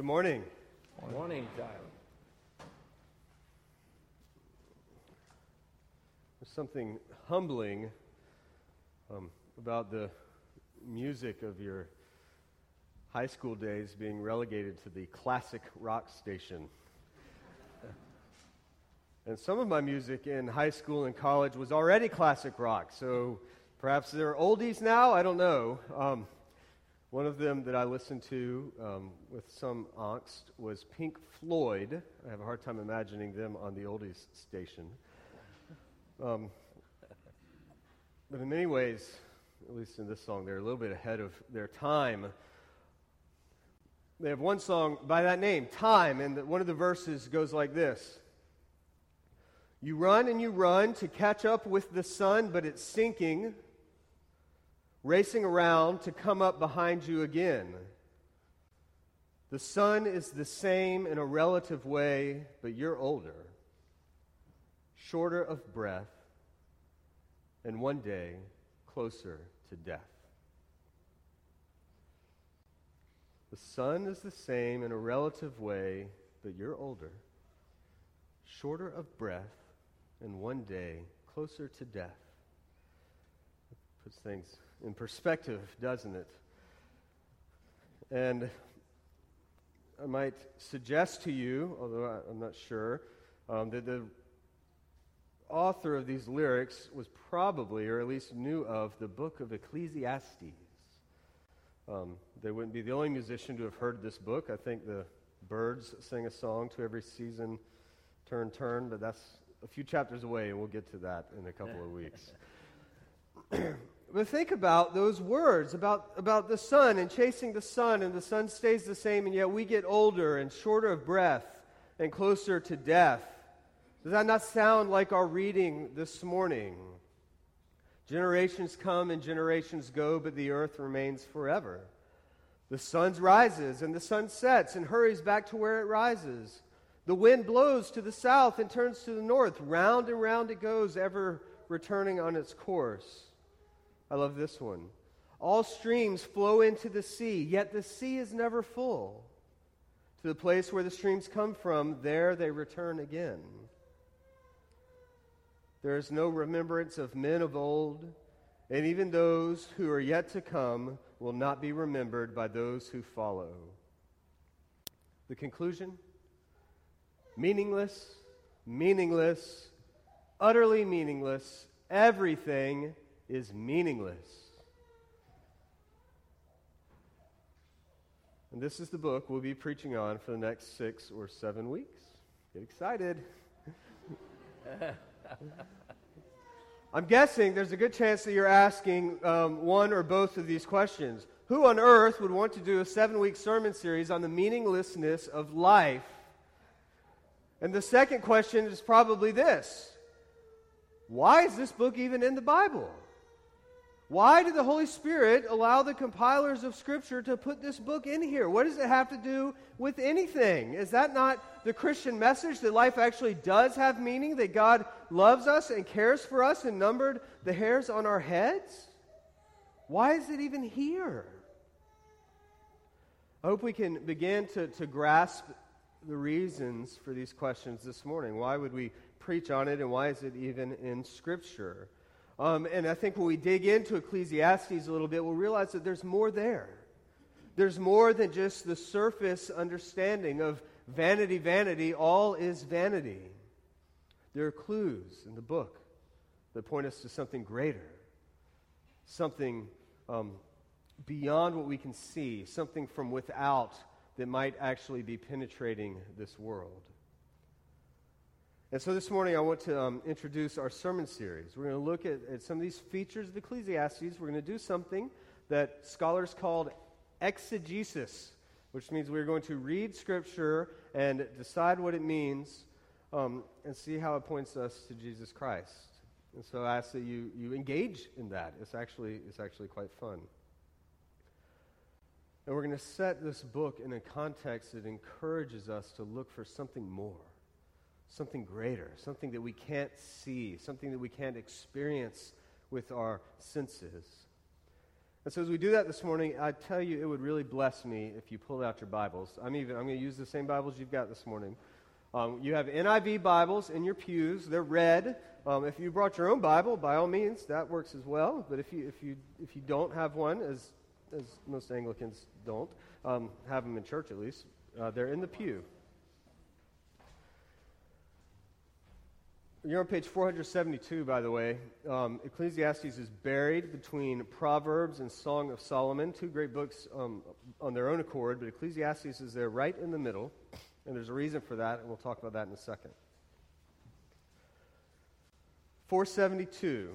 Good morning. Good morning, Tyler. There's something humbling um, about the music of your high school days being relegated to the classic rock station. and some of my music in high school and college was already classic rock, so perhaps they're oldies now, I don't know. Um, one of them that I listened to um, with some angst was Pink Floyd. I have a hard time imagining them on the oldies station. Um, but in many ways, at least in this song, they're a little bit ahead of their time. They have one song by that name, Time, and one of the verses goes like this You run and you run to catch up with the sun, but it's sinking racing around to come up behind you again. The sun is the same in a relative way, but you're older, shorter of breath, and one day closer to death. The sun is the same in a relative way, but you're older, shorter of breath, and one day closer to death. Puts things in perspective, doesn't it? And I might suggest to you, although I'm not sure, um, that the author of these lyrics was probably, or at least knew of, the book of Ecclesiastes. Um, they wouldn't be the only musician to have heard this book. I think the Byrds sing a song to every season, turn, turn, but that's a few chapters away, and we'll get to that in a couple of weeks. But think about those words about, about the sun and chasing the sun, and the sun stays the same, and yet we get older and shorter of breath and closer to death. Does that not sound like our reading this morning? Generations come and generations go, but the earth remains forever. The sun rises and the sun sets and hurries back to where it rises. The wind blows to the south and turns to the north. Round and round it goes, ever returning on its course. I love this one. All streams flow into the sea, yet the sea is never full. To the place where the streams come from, there they return again. There is no remembrance of men of old, and even those who are yet to come will not be remembered by those who follow. The conclusion meaningless, meaningless, utterly meaningless, everything is meaningless. And this is the book we'll be preaching on for the next six or seven weeks. Get excited. I'm guessing there's a good chance that you're asking um, one or both of these questions. Who on earth would want to do a seven week sermon series on the meaninglessness of life? And the second question is probably this Why is this book even in the Bible? Why did the Holy Spirit allow the compilers of Scripture to put this book in here? What does it have to do with anything? Is that not the Christian message that life actually does have meaning, that God loves us and cares for us and numbered the hairs on our heads? Why is it even here? I hope we can begin to, to grasp the reasons for these questions this morning. Why would we preach on it, and why is it even in Scripture? Um, and I think when we dig into Ecclesiastes a little bit, we'll realize that there's more there. There's more than just the surface understanding of vanity, vanity, all is vanity. There are clues in the book that point us to something greater, something um, beyond what we can see, something from without that might actually be penetrating this world. And so this morning I want to um, introduce our sermon series. We're going to look at, at, some of these features of Ecclesiastes. We're going to do something that scholars called exegesis, which means we're going to read Scripture and decide what it means um, and see how it points us to Jesus Christ. And so I ask that you, you engage in that. It's actually, it's actually quite fun. And we're going to set this book in a context that encourages us to look for something more something greater, something that we can't see, something that we can't experience with our senses. And so as we do that this morning, I tell you, it would really bless me if you pulled out your Bibles. I'm even I'm going to use the same Bibles you've got this morning. Um, you have NIV Bibles in your pews. They're red. Um, if you brought your own Bible, by all means, that works as well. But if you if you if you don't have one, as as most Anglicans don't um, have them in church at least, uh, they're in the pew. You're on page 472, by the way. Um, Ecclesiastes is buried between Proverbs and Song of Solomon, two great books um, on their own accord, but Ecclesiastes is there right in the middle, and there's a reason for that, and we'll talk about that in a second. 472.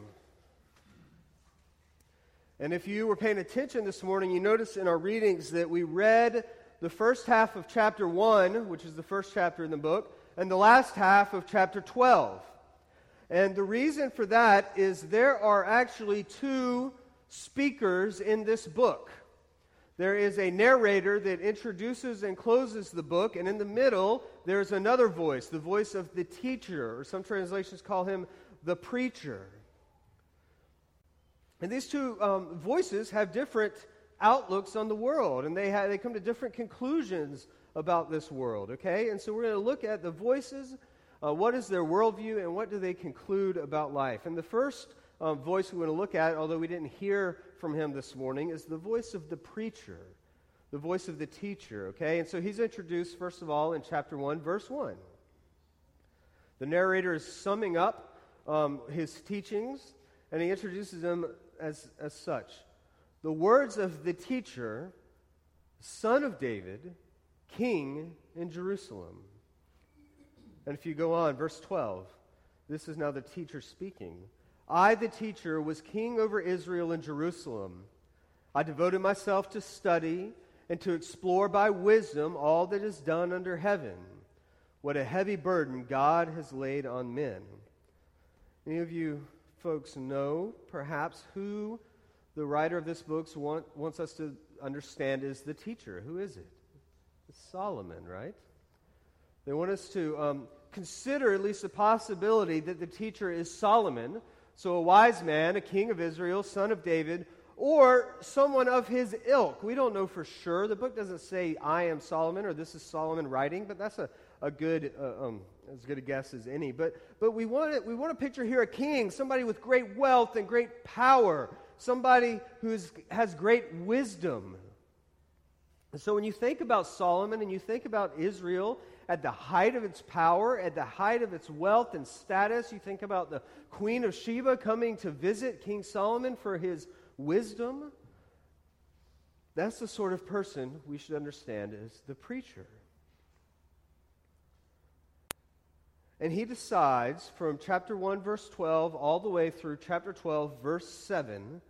And if you were paying attention this morning, you notice in our readings that we read the first half of chapter 1, which is the first chapter in the book, and the last half of chapter 12. And the reason for that is there are actually two speakers in this book. There is a narrator that introduces and closes the book, and in the middle, there's another voice, the voice of the teacher, or some translations call him the preacher. And these two um, voices have different outlooks on the world, and they, have, they come to different conclusions about this world, okay? And so we're going to look at the voices uh, what is their worldview and what do they conclude about life? And the first um, voice we want to look at, although we didn't hear from him this morning, is the voice of the preacher, the voice of the teacher, okay? And so he's introduced, first of all, in chapter 1, verse 1. The narrator is summing up um, his teachings, and he introduces them as, as such. The words of the teacher, son of David, king in Jerusalem. And if you go on, verse 12, this is now the teacher speaking. I, the teacher, was king over Israel and Jerusalem. I devoted myself to study and to explore by wisdom all that is done under heaven. What a heavy burden God has laid on men. Any of you folks know, perhaps, who the writer of this book want, wants us to understand is the teacher? Who is it? It's Solomon, right? They want us to um, consider at least the possibility that the teacher is Solomon, so a wise man, a king of Israel, son of David, or someone of his ilk. We don't know for sure. The book doesn't say, I am Solomon, or this is Solomon writing, but that's a, a good, uh, um, as good a guess as any. But, but we, want to, we want to picture here a king, somebody with great wealth and great power, somebody who has great wisdom. And so when you think about Solomon and you think about Israel at the height of its power, at the height of its wealth and status. You think about the Queen of Sheba coming to visit King Solomon for his wisdom. That's the sort of person we should understand as the preacher. And he decides from chapter 1, verse 12, all the way through chapter 12, verse 7,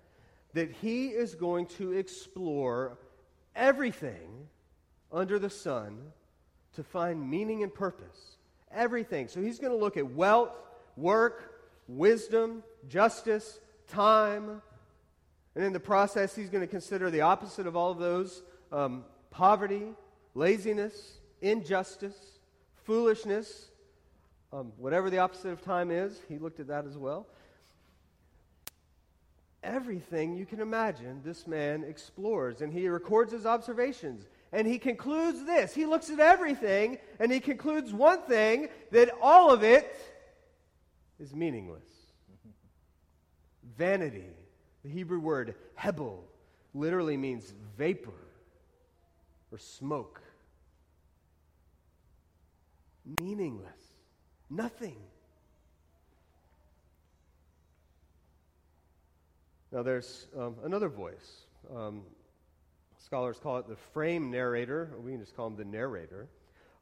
that he is going to explore everything under the sun to find meaning and purpose. Everything. So he's going to look at wealth, work, wisdom, justice, time. And in the process, he's going to consider the opposite of all of those um, poverty, laziness, injustice, foolishness, um, whatever the opposite of time is. He looked at that as well. Everything you can imagine, this man explores, and he records his observations and he concludes this. He looks at everything and he concludes one thing that all of it is meaningless. Vanity. The Hebrew word hebel literally means vapor or smoke. Meaningless. Nothing. Now, there's um, another voice. Um, Scholars call it the frame narrator. We can just call him the narrator.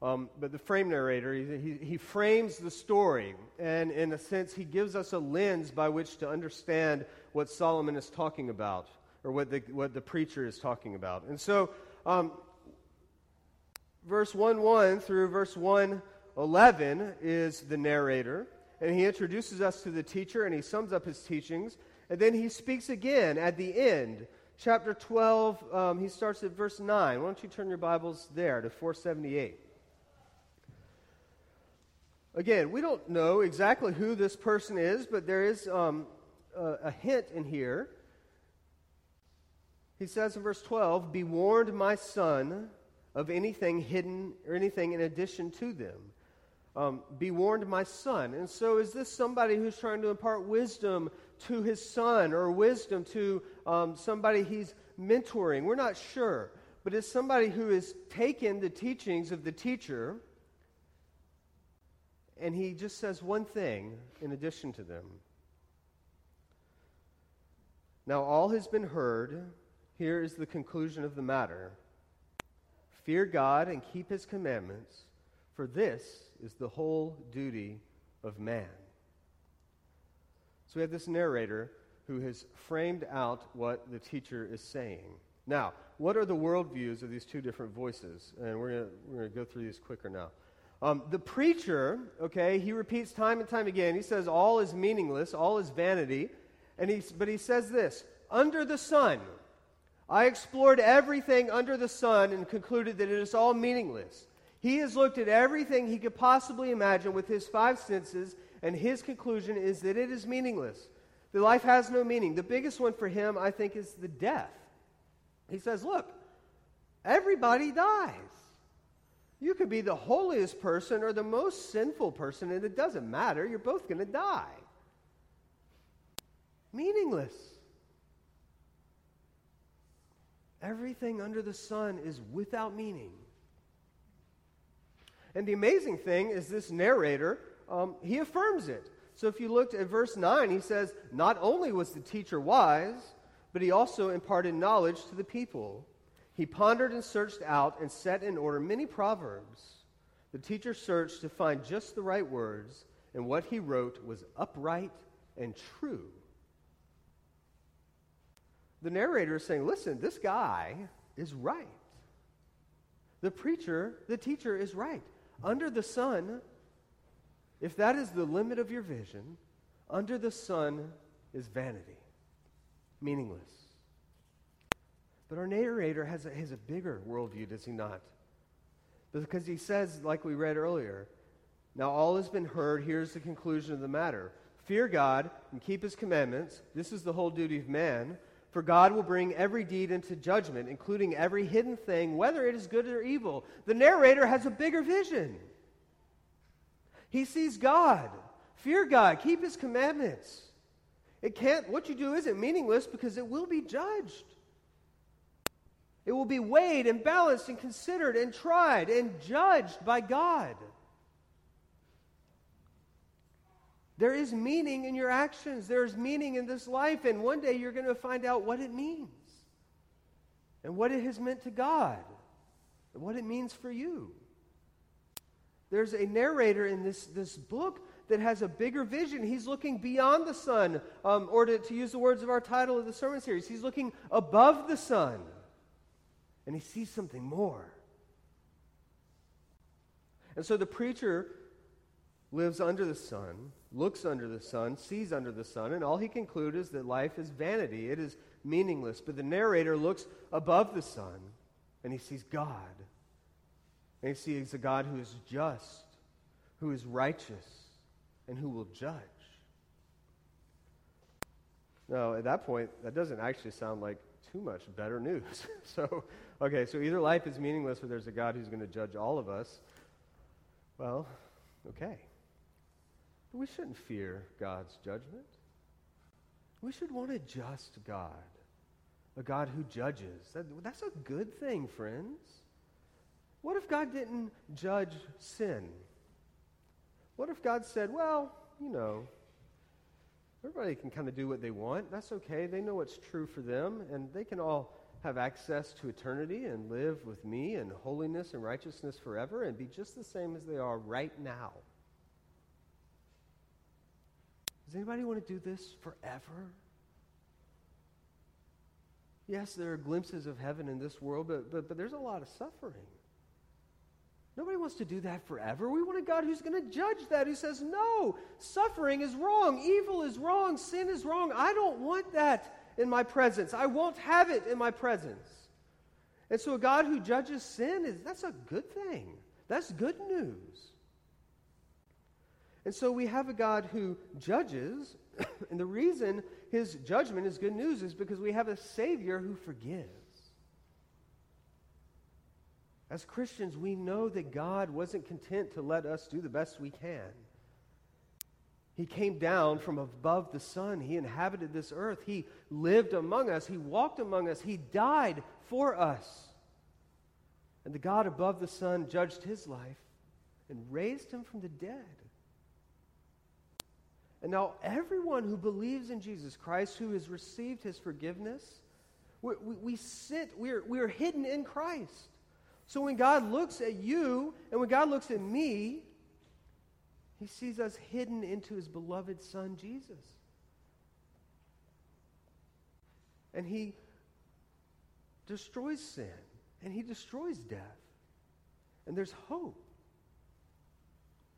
Um, but the frame narrator, he, he, he, frames the story. And in a sense, he gives us a lens by which to understand what Solomon is talking about, or what the, what the preacher is talking about. And so, um, verse 1 1 through verse 1 11 is the narrator. And he introduces us to the teacher and he sums up his teachings. And then he speaks again at the end chapter 12, um, he starts at verse 9. Why don't you turn your Bibles there to 478? Again, we don't know exactly who this person is, but there is um, a, a hint in here. He says in verse 12, Be warned, my son, of anything hidden or anything in addition to them. Um, be warned, my son. And so, is this somebody who's trying to impart wisdom to his son or wisdom to um, somebody he's mentoring? We're not sure. But it's somebody who has taken the teachings of the teacher and he just says one thing in addition to them. Now, all has been heard. Here is the conclusion of the matter Fear God and keep his commandments, for this is the whole duty of man. So we have this narrator who has framed out what the teacher is saying. Now, what are the worldviews of these two different voices? And we're going to go through these quicker now. Um, the preacher, okay, he repeats time and time again. He says all is meaningless, all is vanity. And he, but he says this under the sun. I explored everything under the sun and concluded that it is all meaningless. He has looked at everything he could possibly imagine with his five senses, and his conclusion is that it is meaningless. The life has no meaning. The biggest one for him, I think, is the death. He says, Look, everybody dies. You could be the holiest person or the most sinful person, and it doesn't matter. You're both going to die. Meaningless. Everything under the sun is without meaning. And the amazing thing is, this narrator, um, he affirms it. So if you looked at verse 9, he says, Not only was the teacher wise, but he also imparted knowledge to the people. He pondered and searched out and set in order many proverbs. The teacher searched to find just the right words, and what he wrote was upright and true. The narrator is saying, Listen, this guy is right. The preacher, the teacher is right. Under the sun, if that is the limit of your vision, under the sun is vanity, meaningless. But our narrator has a, has a bigger worldview, does he not? Because he says, like we read earlier, now all has been heard. Here's the conclusion of the matter Fear God and keep his commandments. This is the whole duty of man. For God will bring every deed into judgment, including every hidden thing, whether it is good or evil. The narrator has a bigger vision. He sees God. Fear God. Keep his commandments. It can't, what you do isn't meaningless because it will be judged. It will be weighed and balanced and considered and tried and judged by God. There is meaning in your actions. There is meaning in this life. And one day you're going to find out what it means and what it has meant to God and what it means for you. There's a narrator in this, this book that has a bigger vision. He's looking beyond the sun, um, or to, to use the words of our title of the sermon series, he's looking above the sun and he sees something more. And so the preacher lives under the sun, looks under the sun, sees under the sun, and all he concludes is that life is vanity. It is meaningless. But the narrator looks above the sun and he sees God. And see sees a God who is just, who is righteous, and who will judge. Now, at that point, that doesn't actually sound like too much better news. so Okay, so either life is meaningless or there's a God who's going to judge all of us. Well, okay. But we shouldn't fear God's judgment. We should want a just God, a God who judges. That, that's a good thing, friends. What if God didn't judge sin? What if God said, well, you know, everybody can kind of do what they want. That's okay. They know what's true for them, and they can all have access to eternity and live with me in holiness and righteousness forever and be just the same as they are right now. Does anybody want to do this forever? Yes, there are glimpses of heaven in this world, but, but, but there's a lot of suffering. Nobody wants to do that forever. We want a God who's going to judge that, who says, no, suffering is wrong, evil is wrong, sin is wrong. I don't want that in my presence. I won't have it in my presence. And so a God who judges sin is that's a good thing. That's good news. And so we have a God who judges, and the reason his judgment is good news is because we have a Savior who forgives. As Christians, we know that God wasn't content to let us do the best we can. He came down from above the sun. He inhabited this earth. He lived among us. He walked among us. He died for us. And the God above the sun judged his life and raised him from the dead. And now, everyone who believes in Jesus Christ, who has received his forgiveness, we, we, we sit, we're, we're hidden in Christ. So when God looks at you and when God looks at me, he sees us hidden into his beloved Son, Jesus. And he destroys sin and he destroys death. And there's hope.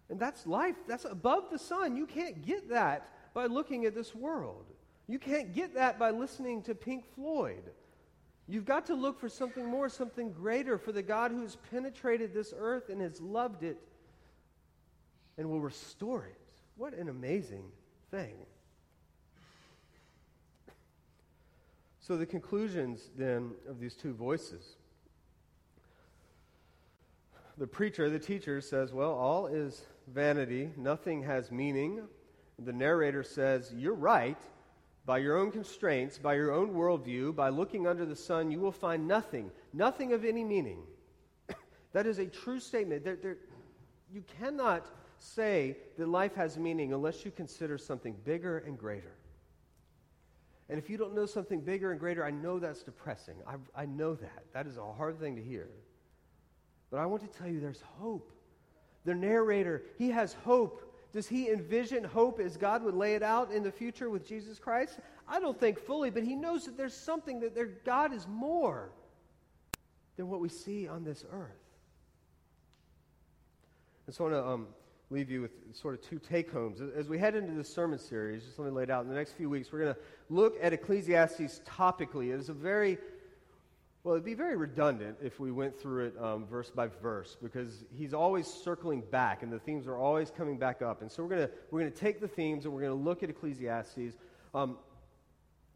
And that's life. That's above the sun. You can't get that by looking at this world. You can't get that by listening to Pink Floyd. You've got to look for something more, something greater, for the God who has penetrated this earth and has loved it and will restore it. What an amazing thing. So, the conclusions then of these two voices the preacher, the teacher, says, Well, all is vanity, nothing has meaning. The narrator says, You're right. By your own constraints, by your own worldview, by looking under the sun, you will find nothing, nothing of any meaning. that is a true statement. There, there, you cannot say that life has meaning unless you consider something bigger and greater. And if you don't know something bigger and greater, I know that's depressing. I, I know that. That is a hard thing to hear. But I want to tell you there's hope. The narrator, he has hope. Does he envision hope as God would lay it out in the future with Jesus Christ? I don't think fully, but he knows that there's something that there, God is more than what we see on this earth. And so I want to um, leave you with sort of two take homes. As we head into this sermon series, just let me lay it out. In the next few weeks, we're going to look at Ecclesiastes topically. It is a very well, it'd be very redundant if we went through it um, verse by verse because he's always circling back and the themes are always coming back up. And so we're going we're gonna take the themes and we're going to look at Ecclesiastes. Um,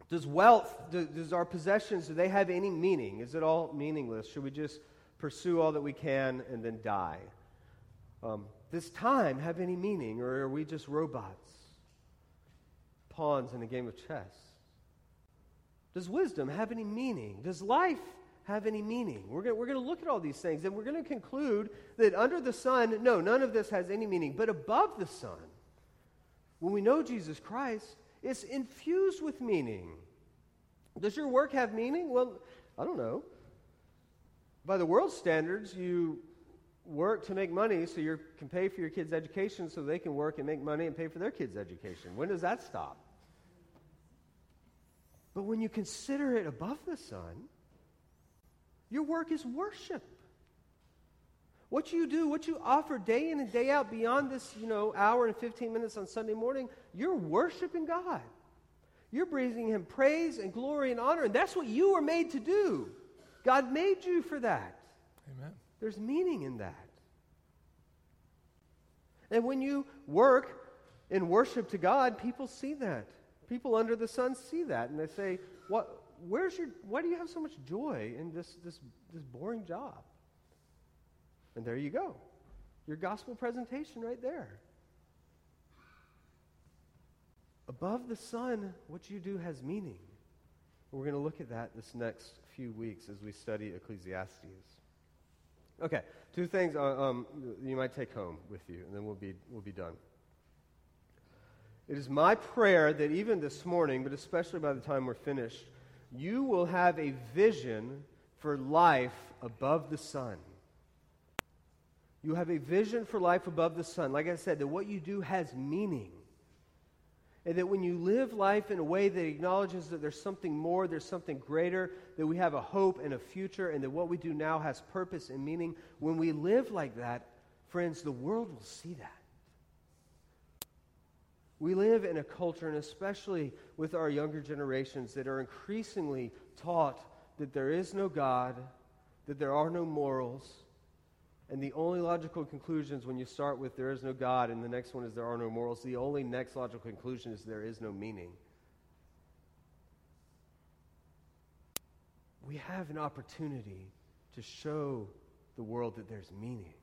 does wealth, do, does our possessions, do they have any meaning? Is it all meaningless? Should we just pursue all that we can and then die? Um, does time have any meaning or are we just robots? Pawns in a game of chess? Does wisdom have any meaning? Does life have any meaning? We're going we're to look at all these things and we're going to conclude that under the sun, no, none of this has any meaning. But above the sun, when we know Jesus Christ, it's infused with meaning. Does your work have meaning? Well, I don't know. By the world's standards, you work to make money so you can pay for your kids' education so they can work and make money and pay for their kids' education. When does that stop? But when you consider it above the sun, your work is worship. What you do, what you offer day in and day out beyond this, you know, hour and 15 minutes on Sunday morning, you're worshiping God. You're breathing Him praise and glory and honor, and that's what you were made to do. God made you for that. Amen. There's meaning in that. And when you work in worship to God, people see that. People under the sun see that, and they say, what, where's your, why do you have so much joy in this, this, this boring job? And there you go. Your gospel presentation right there. Above the sun, what you do has meaning. We're going to look at that this next few weeks as we study Ecclesiastes. Okay, two things uh, um, you might take home with you, and then we'll be, we'll be done. It is my prayer that even this morning, but especially by the time we're finished, you will have a vision for life above the sun. You have a vision for life above the sun. Like I said, that what you do has meaning. And that when you live life in a way that acknowledges that there's something more, there's something greater, that we have a hope and a future, and that what we do now has purpose and meaning, when we live like that, friends, the world will see that. We live in a culture, and especially with our younger generations, that are increasingly taught that there is no God, that there are no morals, and the only logical conclusions when you start with there is no God and the next one is there are no morals, the only next logical conclusion is there is no meaning. We have an opportunity to show the world that there's meaning.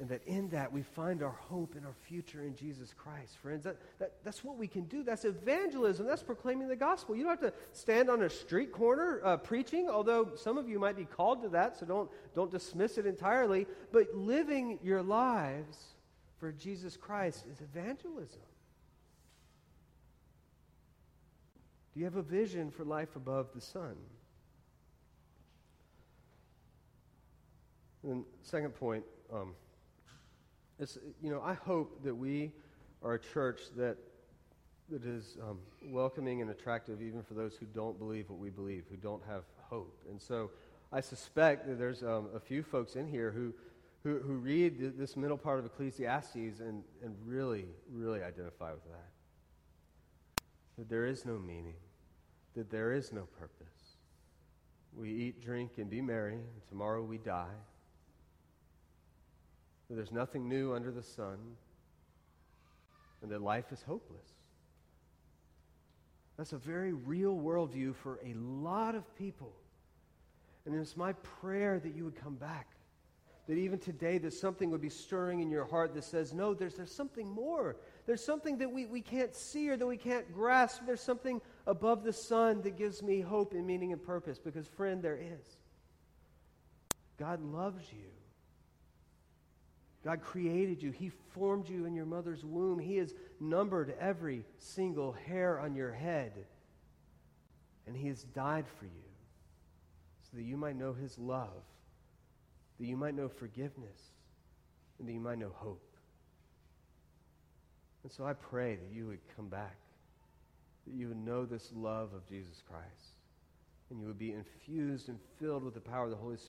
And that in that we find our hope and our future in Jesus Christ. Friends, that, that, that's what we can do. That's evangelism. That's proclaiming the gospel. You don't have to stand on a street corner uh, preaching, although some of you might be called to that, so don't, don't dismiss it entirely. But living your lives for Jesus Christ is evangelism. Do you have a vision for life above the sun? And second point, um, is, you know, I hope that we are a church that that is um, welcoming and attractive even for those who don't believe what we believe, who don't have hope. And so I suspect that there's um, a few folks in here who, who, who read this middle part of Ecclesiastes and, and really, really identify with that. That there is no meaning, that there is no purpose. We eat, drink, and be merry, and tomorrow we die. That there's nothing new under the sun, and that life is hopeless. That's a very real worldview for a lot of people. And it's my prayer that you would come back. That even today, that something would be stirring in your heart that says, no, there's, there's something more. There's something that we, we can't see or that we can't grasp. There's something above the sun that gives me hope and meaning and purpose. Because, friend, there is. God loves you. God created you. He formed you in your mother's womb. He has numbered every single hair on your head. And He has died for you so that you might know His love, that you might know forgiveness, and that you might know hope. And so I pray that you would come back, that you would know this love of Jesus Christ, and you would be infused and filled with the power of the Holy